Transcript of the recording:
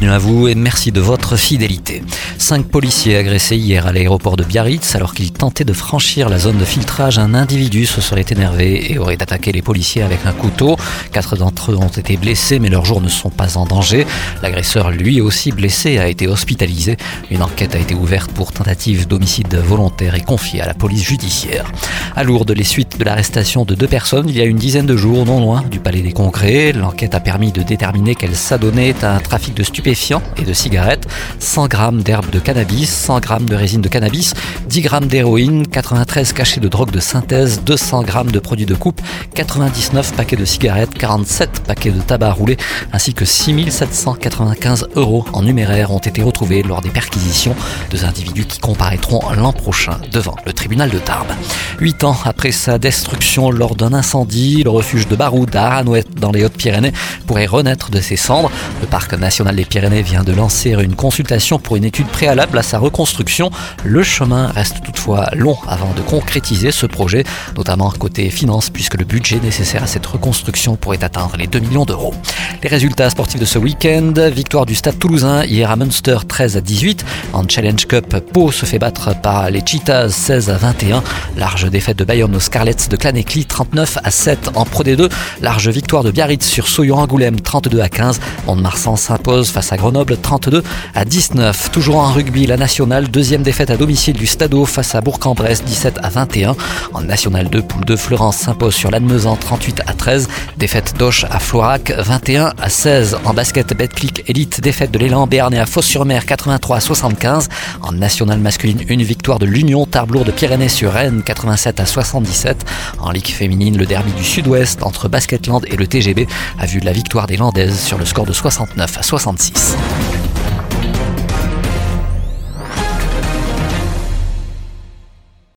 Bienvenue à vous et merci de votre fidélité. Cinq policiers agressés hier à l'aéroport de Biarritz alors qu'ils tentaient de franchir la zone de filtrage. Un individu se serait énervé et aurait attaqué les policiers avec un couteau. Quatre d'entre eux ont été blessés mais leurs jours ne sont pas en danger. L'agresseur lui aussi blessé a été hospitalisé. Une enquête a été ouverte pour tentative d'homicide volontaire et confiée à la police judiciaire. À Lourdes, les suites de l'arrestation de deux personnes il y a une dizaine de jours non loin du Palais des Congrès. L'enquête a permis de déterminer qu'elles s'adonnaient à un trafic de stupéfiants et de cigarettes, 100 grammes d'herbe de cannabis, 100 grammes de résine de cannabis, 10 grammes d'héroïne, 93 cachets de drogue de synthèse, 200 grammes de produits de coupe, 99 paquets de cigarettes, 47 paquets de tabac roulé, ainsi que 6795 euros en numéraire ont été retrouvés lors des perquisitions. Deux individus qui comparaîtront l'an prochain devant le tribunal de Tarbes. Huit ans après sa destruction lors d'un incendie, le refuge de Baroud à Aranouette dans les Hautes-Pyrénées pourrait renaître de ses cendres. Le parc national des Pyrénées vient de lancer une consultation pour une étude préalable à sa reconstruction. Le chemin reste toutefois long avant de concrétiser ce projet, notamment côté finances, puisque le budget nécessaire à cette reconstruction pourrait atteindre les 2 millions d'euros. Les résultats sportifs de ce week-end, victoire du Stade toulousain hier à Munster 13 à 18. En Challenge Cup, Pau se fait battre par les Cheetahs 16 à 21. Large défaite de Bayonne aux Scarlets de Clanecli 39 à 7 en Pro D2. Large victoire de Biarritz sur Soyon-Angoulême 32 à 15. Mont-de-Marsan s'impose face à Grenoble 32 à 19. Toujours en rugby, la nationale, deuxième défaite à domicile du Stadeau face à Bourg-en-Bresse 17 à 21. En National 2, poule 2, Florence s'impose sur l'Admezan 38 à 13. Défaite d'Auch à Florac 21 à 16. En basket, Betclic Elite, défaite de l'élan Béarnais à Fos-sur-Mer 83 à 75. En nationale masculine, une victoire de l'Union Tarblour de Pyrénées sur Rennes 87 à 77. En ligue féminine, le derby du Sud-Ouest entre Basketland et le TGB a vu la victoire des Landaises sur le score de 69 à 66. Phoenix.